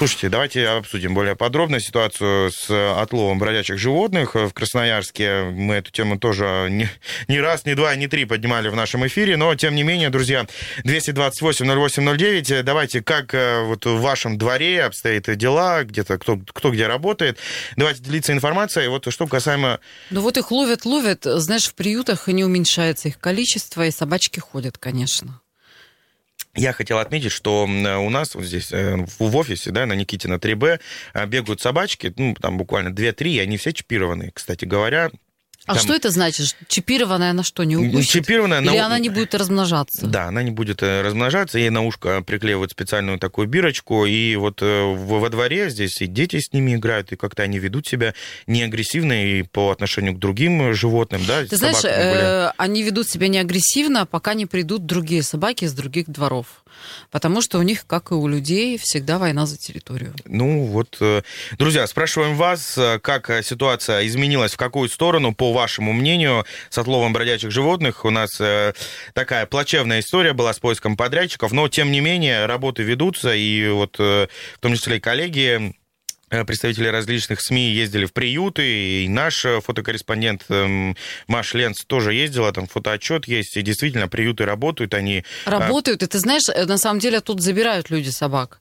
Слушайте, давайте обсудим более подробно ситуацию с отловом бродячих животных в Красноярске. Мы эту тему тоже не, не раз, не два, не три поднимали в нашем эфире, но тем не менее, друзья, 228-08-09, давайте, как э, вот в вашем дворе обстоят дела, где-то кто, кто где работает, давайте делиться информацией. Вот что касаемо... Ну вот их ловят, ловят, знаешь, в приютах не уменьшается их количество, и собачки ходят, конечно. Я хотел отметить, что у нас вот здесь э, в офисе, да, на Никитина 3Б э, бегают собачки, ну, там буквально 2-3, и они все чипированные, кстати говоря. А Там- что это значит? Чипированная она что, не укусит? Чипированная Или на- она не будет размножаться? Да, она не будет э, размножаться, ей на ушко приклеивают специальную такую бирочку, и вот э, во дворе здесь и дети с ними играют, и как-то они ведут себя не агрессивно и по отношению к другим животным, да, Ты знаешь, э, они ведут себя не агрессивно, пока не придут другие собаки из других дворов. Потому что у них, как и у людей, всегда война за территорию. Ну вот, э, друзья, спрашиваем вас, как ситуация изменилась, в какую сторону, по вашему мнению, с отловом бродячих животных. У нас э, такая плачевная история была с поиском подрядчиков, но тем не менее работы ведутся, и вот э, в том числе и коллеги э, представители различных СМИ ездили в приюты, и наш фотокорреспондент эм, Маш Ленц тоже ездила, там фотоотчет есть, и действительно приюты работают, они... Работают, и ты знаешь, на самом деле тут забирают люди собак.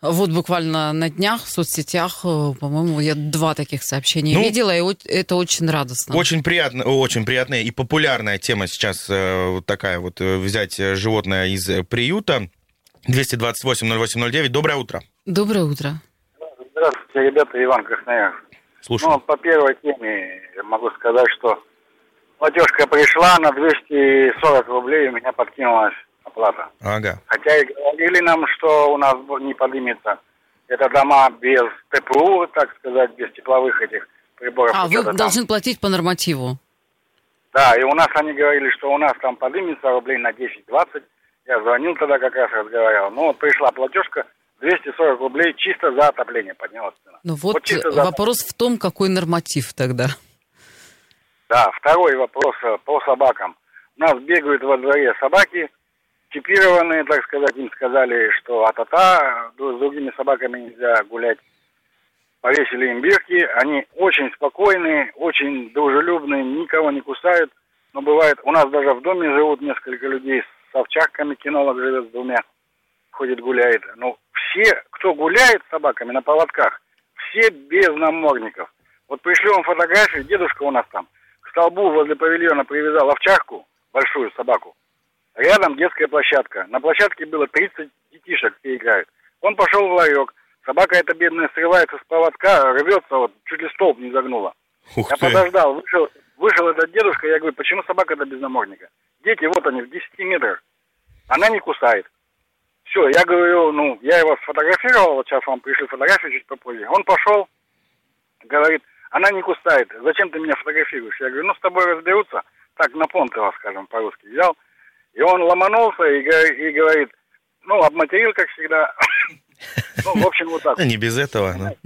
Вот буквально на днях в соцсетях, э, по-моему, я два таких сообщения Ну, видела, и это очень радостно. Очень приятно, очень приятная и популярная тема сейчас э, вот такая вот э, взять животное из приюта. 228-08-09. Доброе утро. Доброе утро. Здравствуйте, ребята, Иван Красноярск. Слушаю. Ну, по первой теме могу сказать, что платежка пришла на 240 рублей, у меня подкинулась оплата. Ага. Хотя и говорили нам, что у нас не поднимется. Это дома без ТПУ, так сказать, без тепловых этих приборов. А, вы там. должны платить по нормативу. Да, и у нас они говорили, что у нас там поднимется рублей на 10-20. Я звонил тогда, как раз разговаривал. Ну, вот пришла платежка, 240 рублей чисто за отопление поднялась цена. Ну вот, чисто за вопрос в том, какой норматив тогда. Да, второй вопрос э, по собакам. У нас бегают во дворе собаки, чипированные, так сказать, им сказали, что а-та-та, с другими собаками нельзя гулять. Повесили им бирки, они очень спокойные, очень дружелюбные, никого не кусают. Но бывает, у нас даже в доме живут несколько людей с овчарками, кинолог живет с двумя, ходит гуляет. Ну, все, кто гуляет с собаками на поводках, все без намордников. Вот пришли вам фотографии, дедушка у нас там, к столбу возле павильона привязал овчарку, большую собаку. Рядом детская площадка. На площадке было 30 детишек, все играют. Он пошел в ларек. Собака эта бедная срывается с поводка, рвется, вот чуть ли столб не загнула. Ух Я ты. подождал, вышел, вышел этот дедушка, я говорю, почему собака-то без намордника? Дети, вот они, в 10 метрах. Она не кусает. Все, я говорю, ну, я его сфотографировал, вот сейчас вам пришли фотографию чуть попозже. Он пошел, говорит, она не кусает, зачем ты меня фотографируешь? Я говорю, ну, с тобой разберутся. Так, на понтово, скажем, по-русски взял. И он ломанулся и, и говорит, ну, обматерил, как всегда. Ну, в общем, вот так. Да, не без этого. ну.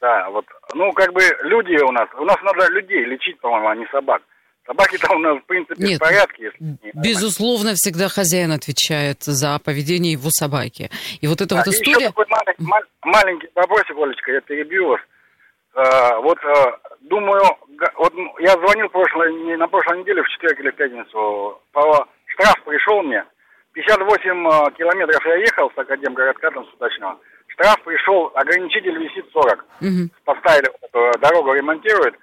Да, вот, ну, как бы люди у нас, у нас надо людей лечить, по-моему, а не собак. Собаки-то у нас, в принципе, Нет, в порядке. Если не. Безусловно, всегда хозяин отвечает за поведение его собаки. И вот эта Да, вот и еще история... такой маленький, мал- маленький вопросик, Олечка, я перебью вас. Э, вот, э, думаю, вот я звонил прошлой, не- на прошлой неделе, в четверг или в пятницу, по штраф пришел мне, 58 э, километров я ехал с Академгородка, там, с удачного. Штраф пришел, ограничитель висит 40. Мгм. поставили, эту дорогу ремонтируют.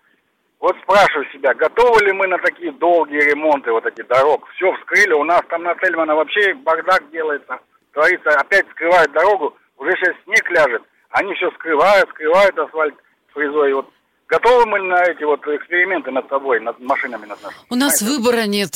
Вот спрашиваю себя, готовы ли мы на такие долгие ремонты вот этих дорог? Все вскрыли, у нас там на Тельмана вообще бардак делается. Творится, опять скрывают дорогу, уже сейчас снег ляжет. Они все скрывают, скрывают асфальт фрезой. Вот готовы мы на эти вот эксперименты над собой, над машинами над нашими? У нас Знаете? выбора нет.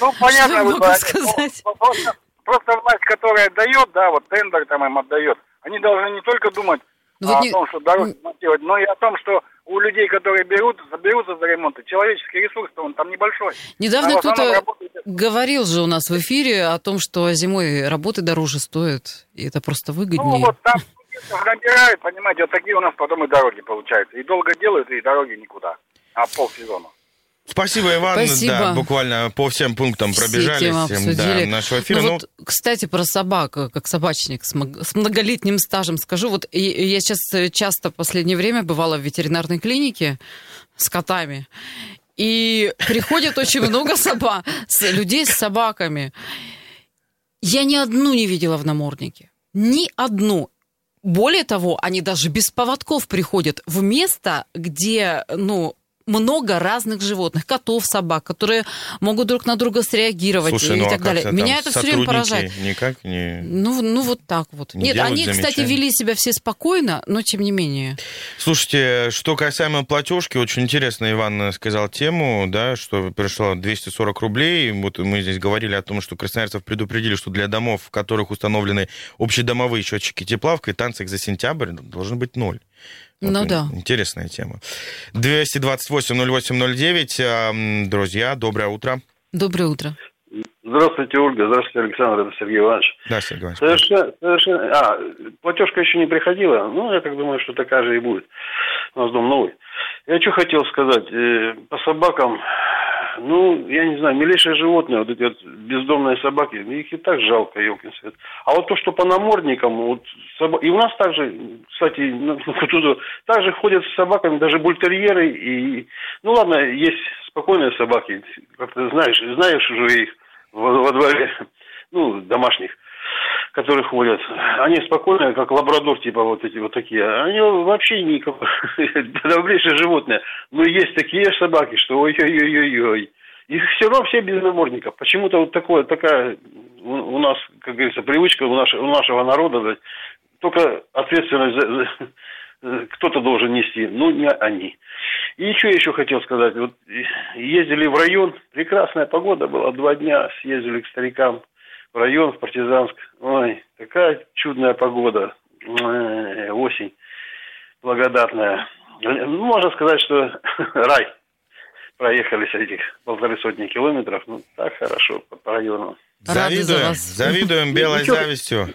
Ну, понятно, Что я могу сказать? Ну, Просто, просто власть, которая дает, да, вот тендер там им отдает, они должны не только думать Ну вот о не- том, что дороги ремонтировать, но и о том, что у людей, которые берут, берутся за ремонт, человеческий ресурс он там небольшой. Недавно А кто-то работает- говорил же у нас в эфире о том, что зимой работы дороже стоят, и это просто Ну выгоднее. вот там Набирают, понимаете, вот такие у нас потом и дороги получаются. И долго делают, и дороги никуда. А полсезона. Спасибо, Иван. Спасибо. Да, буквально по всем пунктам пробежались темы да, нашего эфира. Ну Ну, вот, кстати, про собак, как собачник с многолетним стажем скажу. Вот я сейчас э, часто в последнее время бывала в ветеринарной клинике с котами. И приходит очень много собак, людей с собаками. Я ни одну не видела в наморднике. Ни одну. Более того, они даже без поводков приходят в место, где, ну, много разных животных, котов, собак, которые могут друг на друга среагировать слушай, и ну а так как далее. Меня это все время поражает. Никак не... Ну, ну вот так вот. Не Нет, они, кстати, замечаний? вели себя все спокойно, но тем не менее. Слушайте, что касаемо платежки, очень интересно Иван сказал тему, да, что пришло 240 рублей. Вот мы здесь говорили о том, что красноярцев предупредили, что для домов, в которых установлены общедомовые счетчики тепла, в квитанциях за сентябрь должен быть ноль. Ну да. Интересная тема. 228-08-09. А, м, Друзья, доброе утро. Доброе утро. Здравствуйте, Ольга. Здравствуйте, Александр. Это Сергей Иванович. Да, Сергей Иванович. Совершенно, совершенно... А, платежка еще не приходила. Ну, я так думаю, что такая же и будет. У нас дом новый. Я что хотел сказать. Э, по собакам, ну, я не знаю, милейшие животные, вот эти вот бездомные собаки, их и так жалко, елкин свет. А вот то, что по намордникам, вот соба- и у нас также, кстати, ну, также ходят с собаками даже бультерьеры и, ну ладно, есть спокойные собаки, как ты знаешь, знаешь уже их во, во дворе, ну, домашних, которые ходят. Они спокойные, как лабрадор, типа вот эти вот такие. Они вообще никак... добрейшие животные. Но есть такие собаки, что ой-ой-ой-ой-ой. Их все равно все без намордников. Почему-то вот такое, такая у, нас, как говорится, привычка у, наш- у нашего народа, да, только ответственность за- за- кто-то должен нести, ну не они. И я еще хотел сказать, вот ездили в район, прекрасная погода была, два дня съездили к старикам район, в Партизанск. Ой, такая чудная погода, Ой, осень благодатная. Ну, можно сказать, что рай. Проехались этих полторы сотни километров, ну, так хорошо по, району. Завидуем, завидуем белой завистью.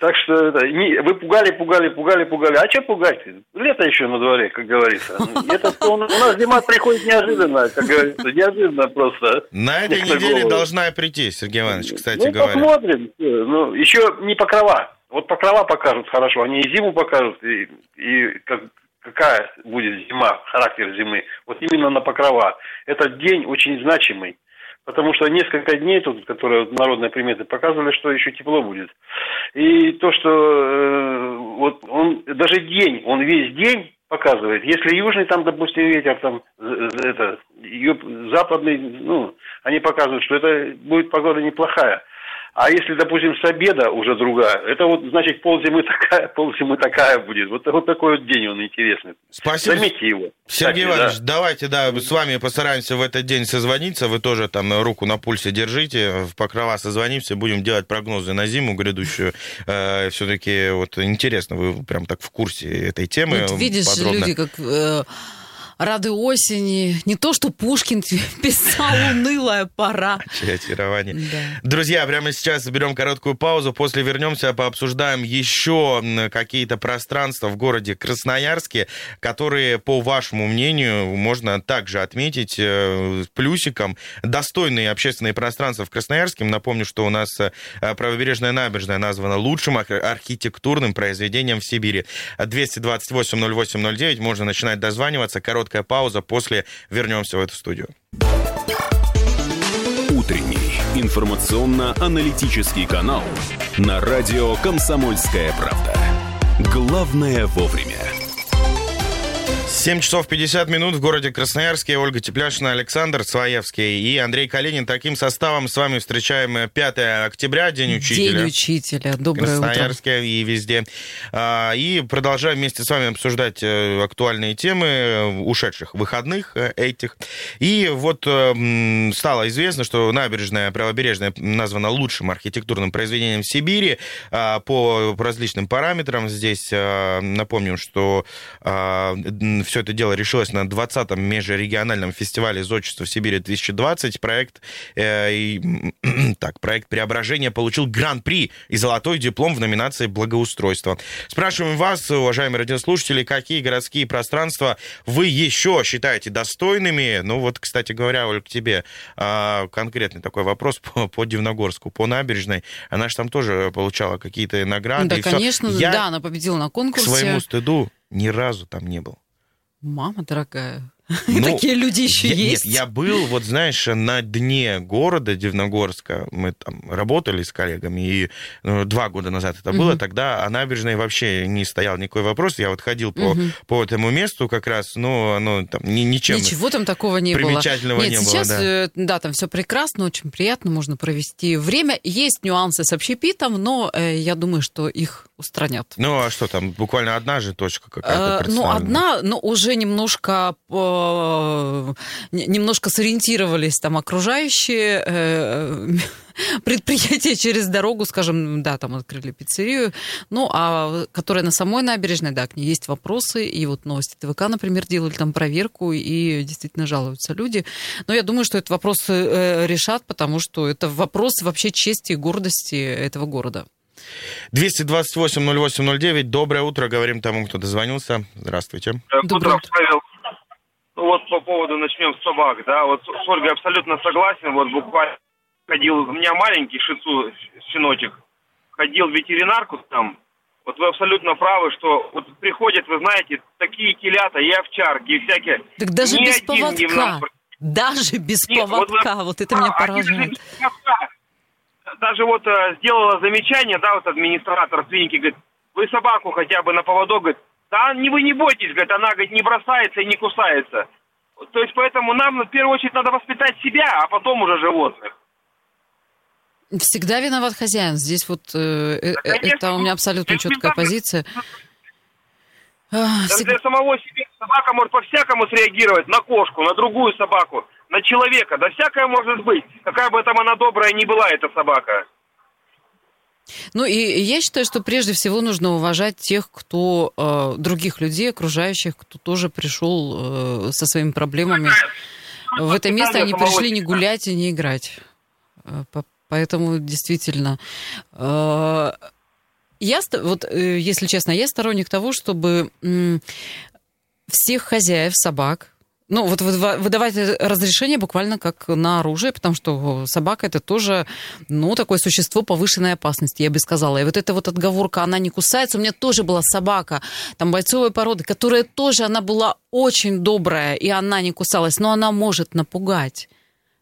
Так что это, не- вы пугали, пугали, пугали, пугали. А что пугать? Лето еще на дворе, как говорится. Это что, у нас зима приходит неожиданно, как говорится, неожиданно просто. На этой неделе должна прийти, Сергей Иванович, кстати ну, говоря. посмотрим. Ну, еще не покрова. Вот покрова покажут хорошо, они и зиму покажут, и, и как- какая будет зима, характер зимы. Вот именно на покрова. Этот день очень значимый. Потому что несколько дней тут, которые народные приметы показывали, что еще тепло будет. И то, что э, вот он даже день, он весь день показывает. Если южный там, допустим, ветер там это ю- западный, ну, они показывают, что это будет погода неплохая. А если, допустим, с обеда уже другая, это вот значит ползимы такая, ползимы такая будет. Вот, вот такой вот день он интересный. Спасибо. Заметьте его. Сергей Кстати, Иванович, да. давайте, да, с вами постараемся в этот день созвониться. Вы тоже там руку на пульсе держите, в покрова созвонимся, будем делать прогнозы на зиму грядущую. Все-таки вот интересно, вы прям так в курсе этой темы. Вот видишь, подробно. люди как э, рады осени. Не то, что Пушкин писал «Унылая пора». Очарование. Да. Друзья, прямо сейчас заберем короткую паузу. После вернемся, пообсуждаем еще какие-то пространства в городе Красноярске, которые, по вашему мнению, можно также отметить э, плюсиком. Достойные общественные пространства в Красноярске. Напомню, что у нас э, правобережная набережная названа лучшим ар- архитектурным произведением в Сибири. 228-08-09. Можно начинать дозваниваться. Короткая пауза. После вернемся в эту студию. Утренний информационно-аналитический канал на радио «Комсомольская правда». Главное вовремя. 7 часов 50 минут в городе Красноярске. Ольга Тепляшина, Александр Своевский и Андрей Калинин. Таким составом с вами встречаем 5 октября, День учителя. День учителя. Доброе утро. Красноярске и везде. А, И продолжаем вместе с вами обсуждать э, актуальные темы э, ушедших выходных э, этих. И вот стало известно, что набережная правобережная названа лучшим архитектурным произведением в Сибири а, по различным параметрам. Здесь а, напомним, что все это дело решилось на 20-м межрегиональном фестивале зодчества в Сибири 2020. Проект, э, и, так, проект преображения получил гран-при и золотой диплом в номинации благоустройства. Спрашиваем вас, уважаемые радиослушатели, какие городские пространства вы еще считаете достойными? Ну вот, кстати говоря, Оль, к тебе а, конкретный такой вопрос по, по Дивногорску, по набережной. Она же там тоже получала какие-то награды. Да, конечно, Я, да, она победила на к конкурсе. своему стыду, ни разу там не был. Мама дорогая. Ну, Такие люди еще я, есть. Нет, я был, вот знаешь, на дне города Дивногорска. Мы там работали с коллегами, и ну, два года назад это было. Мгм. Тогда о набережной вообще не стоял никакой вопрос. Я вот ходил по, Мгм. по этому месту как раз, но оно там ни, ничем Ничего там такого не было. примечательного Нет, не было. сейчас, да. э, да, там все прекрасно, очень приятно, можно провести время. Есть нюансы с общепитом, но э, я думаю, что их устранят. Ну, а что там, буквально одна же точка какая-то Э, Ну, одна, но уже немножко, э, не- немножко сориентировались там окружающие э, предприятия через дорогу, скажем, да, там открыли пиццерию, ну, а которая на самой набережной, да, к ней есть вопросы, и вот новости ТВК, например, делали там проверку, и действительно жалуются люди. Но я думаю, что этот вопрос э, решат, потому что это вопрос вообще чести и гордости этого города. 228-08-09. Доброе утро, говорим тому, кто дозвонился. Здравствуйте. Доброе Утро, утро. Павел. Вот по поводу начнем с собак, да, вот с Ольгой абсолютно согласен, вот буквально ходил, у меня маленький шицу, щеночек, ходил в ветеринарку там, вот вы абсолютно правы, что вот приходят, вы знаете, такие телята и овчарки, и всякие. Так даже Ни без поводка. нас- Даже без Нет, вот поводка. Вот это меня А, же поражает. Даже вот э, сделала замечание, да, вот администратор клиники, говорит, вы собаку хотя бы на поводок, говорит, да не вы не бойтесь, говорит, она, говорит, не бросается и не кусается. То есть поэтому нам в первую очередь надо воспитать себя, а потом уже животных. Всегда виноват хозяин. Здесь вот э, э, Да, конечно. это у меня абсолютно четкая позиция. Всегда- для самого себя собака может по-всякому среагировать на кошку, на другую собаку, на человека. Да всякое может быть. Какая бы там она добрая ни была, эта собака. Ну и я считаю, что прежде всего нужно уважать тех, кто э, других людей, окружающих, кто тоже пришел э, со своими проблемами. В это место они пришли не гулять и не играть. Э, по- Поэтому действительно. э, Я, вот, если честно, я сторонник того, чтобы всех хозяев собак, ну, вот выдава- выдавать разрешение буквально как на оружие, потому что собака это тоже, ну, такое существо повышенной опасности, я бы сказала. И вот эта вот отговорка, она не кусается. У меня тоже была собака, там, бойцовой породы, которая тоже, она была очень добрая, и она не кусалась, но она может напугать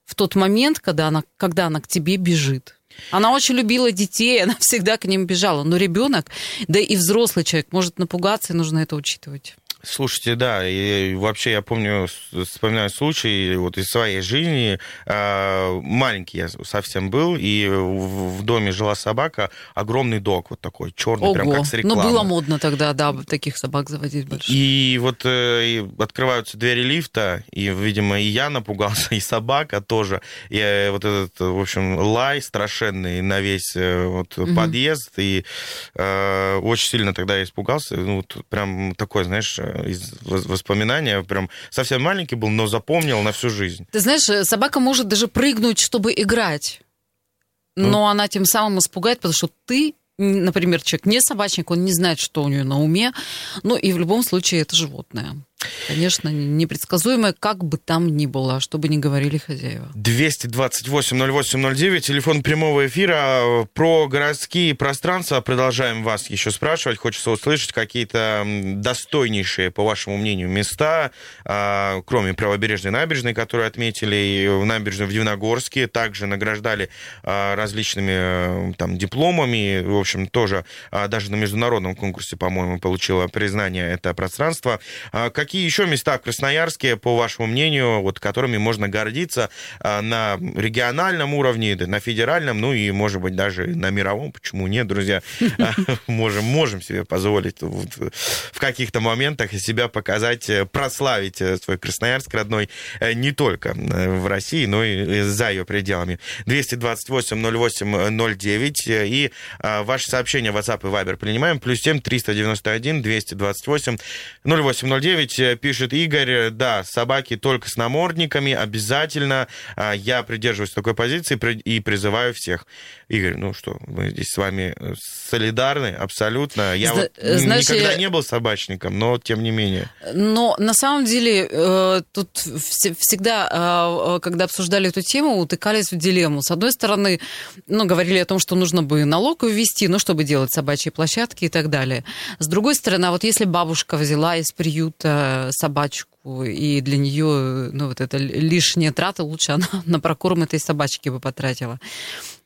в тот момент, когда она, когда она к тебе бежит. Она очень любила детей, она всегда к ним бежала. Но ребенок, да и взрослый человек может напугаться, и нужно это учитывать. Слушайте, да, и вообще я помню, вспоминаю случай вот из своей жизни. А, Маленький я совсем был, и в доме жила собака, огромный дог, вот такой черный, прям Ого. как с Ну, рекламы. было модно тогда, да, таких собак заводить больше. И вот э, и открываются двери лифта, и, видимо, и я напугался, и собака тоже. И э, вот этот, в общем, лай страшенный на весь э, вот, Мгм. подъезд, и э, очень сильно тогда я испугался. Ну, вот прям такое, знаешь, из вос- воспоминания, прям совсем маленький был, но запомнил на всю жизнь. Ты знаешь, э, собака может даже прыгнуть, чтобы играть. Но она тем самым испугает, потому что ты, например, человек не собачник, он не знает, что у нее на уме. Ну и в любом случае это животное. Конечно, непредсказуемое, как бы там ни было, что бы ни говорили хозяева. 228-08-09, телефон прямого эфира. Про городские пространства продолжаем вас еще спрашивать. Хочется услышать какие-то достойнейшие, по вашему мнению, места, а, кроме правобережной набережной, которую отметили, и в набережной в Дивногорске. Также награждали а, различными э, там дипломами. В общем, тоже а, даже на международном конкурсе, по-моему, получила признание это пространство. А Какие еще места в Красноярске, по вашему мнению, вот которыми можно гордиться а, на региональном уровне, на федеральном, ну и, может быть, даже на мировом, почему нет, друзья, А, можем, можем себе позволить в каких-то моментах себя показать, э, прославить э, свой Красноярск родной э, не только в России, но и за ее пределами. 228-08-09 э, и а, ваши сообщения в WhatsApp и Viber принимаем. Плюс 7 391 228 0809. Учить, э, пишет Игорь. Да, собаки только с намордниками, обязательно. А, я придерживаюсь такой позиции и призываю всех. Игорь, ну что, мы здесь с вами э, солидарны абсолютно. Я Зна- вот знаешь, никогда я... не был собачником, но тем не менее. Но на самом деле э, тут всегда, когда обсуждали эту тему, утыкались в дилемму. С одной стороны, ну, говорили о том, что нужно бы налог ввести, ну, чтобы делать собачьи площадки и так далее. С другой стороны, а вот если бабушка взяла из приюта собачку, и для нее, ну, вот это лишняя трата, лучше она на прокорм этой собачки бы потратила.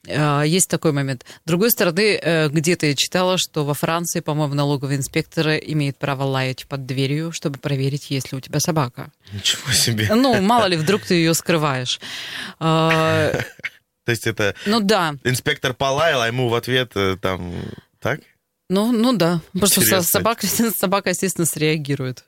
А, есть такой момент. С другой стороны, э, где-то я читала, что во Франции, по-моему, налоговые инспекторы имеют право лаять под дверью, чтобы проверить, есть ли у тебя собака. Ничего себе. Ну, мало ли, вдруг ты ее скрываешь. То есть это... Ну да. Инспектор полаял, а ему в ответ э, там... Так? Ну, ну да. Потому что собака, собака, естественно, среагирует.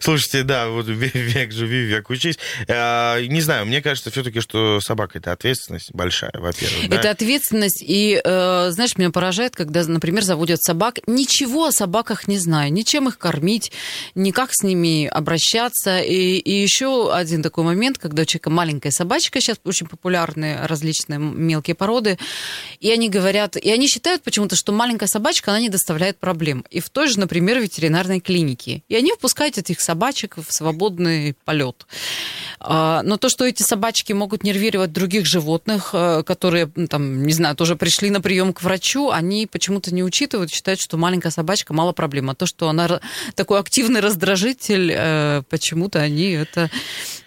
Слушайте, да, вот век живи, век учись. А, не знаю, мне кажется все-таки, что собака это ответственность большая, во-первых. Да? Это ответственность, и, э, знаешь, меня поражает, когда, например, заводят собак, ничего о собаках не знаю, ничем их кормить, никак с ними обращаться. И, и еще один такой момент, когда у человека маленькая собачка, сейчас очень популярные различные мелкие породы, и они говорят, и они считают почему-то, что маленькая собачка, она не доставляет проблем. И в той же, например, ветеринарной клинике. И они выпускают этих собачек в свободный полет. А, но то, что эти собачки могут нервировать других животных, э, которые, там, не знаю, тоже пришли на прием к врачу, они почему-то не учитывают, считают, что маленькая собачка мало проблем. А то, что она такой активный раздражитель, э, почему-то они это,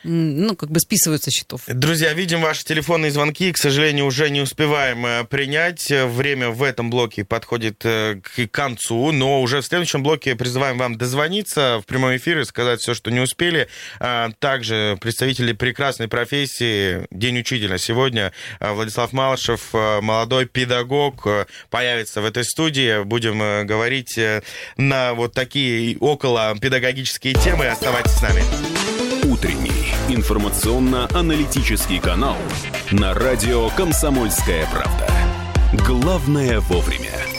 ну, как бы списывают со счетов. Друзья, видим ваши телефонные звонки. К сожалению, уже не успеваем э, принять. Время в этом блоке подходит к концу, но уже в следующем блоке призываем вам дозвониться в прямой эфир и сказать все, что не успели. А, также представители прекрасной профессии, День учителя сегодня, а, Владислав Малышев, а, молодой педагог, появится в этой студии. Будем говорить э, на вот такие около педагогические темы. Оставайтесь с нами. Утренний информационно-аналитический канал на радио «Комсомольская правда». Главное вовремя.